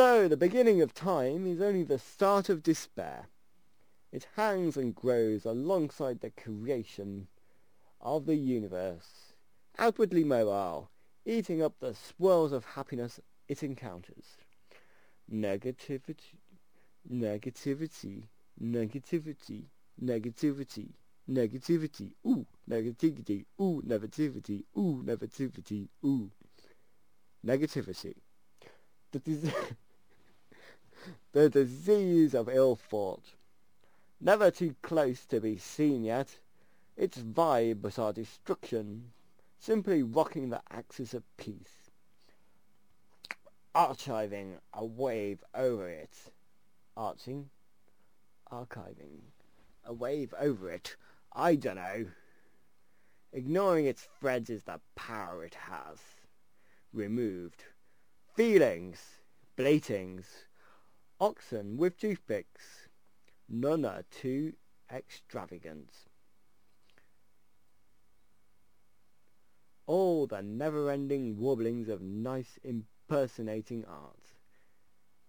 So the beginning of time is only the start of despair. It hangs and grows alongside the creation of the universe, outwardly mobile, eating up the swirls of happiness it encounters. Negativity, negativity, negativity, negativity, negativity, ooh, negativity, ooh, negativity, ooh, negativity, ooh. Negativity. The, dis- the disease of ill thought. Never too close to be seen yet. Its vibes are destruction, simply rocking the axis of peace. Archiving a wave over it. Arching? Archiving. A wave over it. I dunno. Ignoring its threads is the power it has. Removed. Feelings. Blatings. Oxen with toothpicks. None are too extravagant. All the never-ending warblings of nice impersonating art.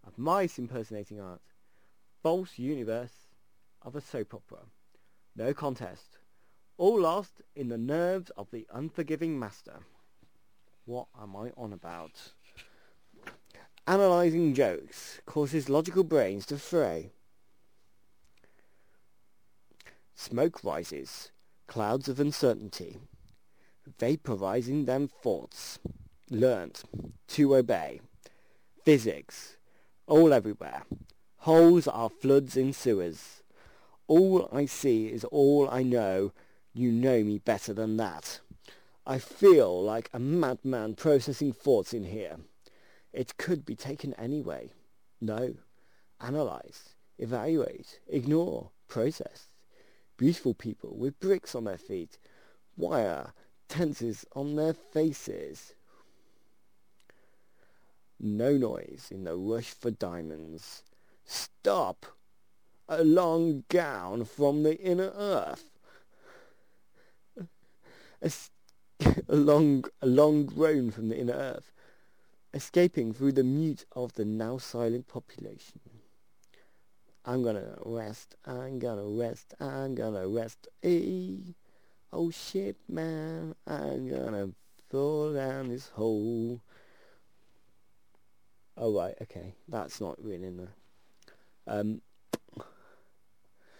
Of mice impersonating art. False universe of a soap opera. No contest. All lost in the nerves of the unforgiving master. What am I on about? Analysing jokes causes logical brains to fray. Smoke rises, clouds of uncertainty, vaporizing them thoughts, learnt to obey. Physics, all everywhere. Holes are floods in sewers. All I see is all I know. You know me better than that. I feel like a madman processing thoughts in here. It could be taken anyway. No. Analyze, evaluate, ignore, process. Beautiful people with bricks on their feet, wire, tenses on their faces. No noise in the rush for diamonds. Stop! A long gown from the inner earth. A, a long, a long groan from the inner earth, escaping through the mute of the now silent population. I'm gonna rest, I'm gonna rest, I'm gonna rest. Hey, oh shit, man, I'm gonna fall down this hole. Oh right, okay, that's not really in there. Um,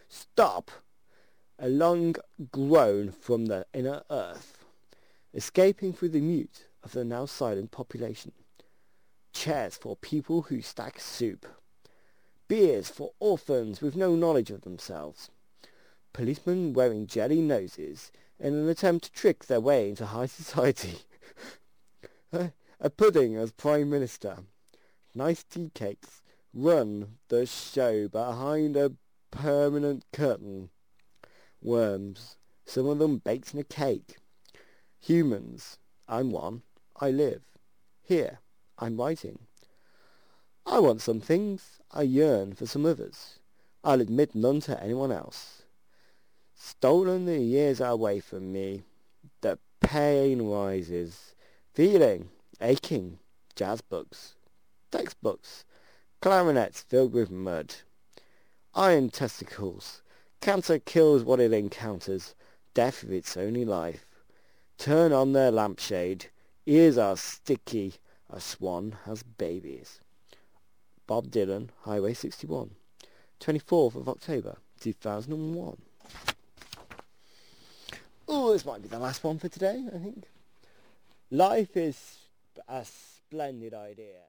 stop! A long groan from the inner earth, escaping through the mute of the now silent population. Chairs for people who stack soup. Beers for orphans with no knowledge of themselves. Policemen wearing jelly noses in an attempt to trick their way into high society. a pudding as Prime Minister. Nice tea cakes run the show behind a permanent curtain. Worms, some of them baked in a cake. Humans, I'm one, I live. Here, I'm writing. I want some things, I yearn for some others. I'll admit none to anyone else. Stolen the years away from me. The pain rises. Feeling, aching, jazz books, textbooks, clarinets filled with mud. Iron testicles, Cancer kills what it encounters, death is its only life. Turn on their lampshade, ears are sticky, a swan has babies. Bob Dylan, Highway 61, 24th of October, 2001. Oh, this might be the last one for today, I think. Life is a splendid idea.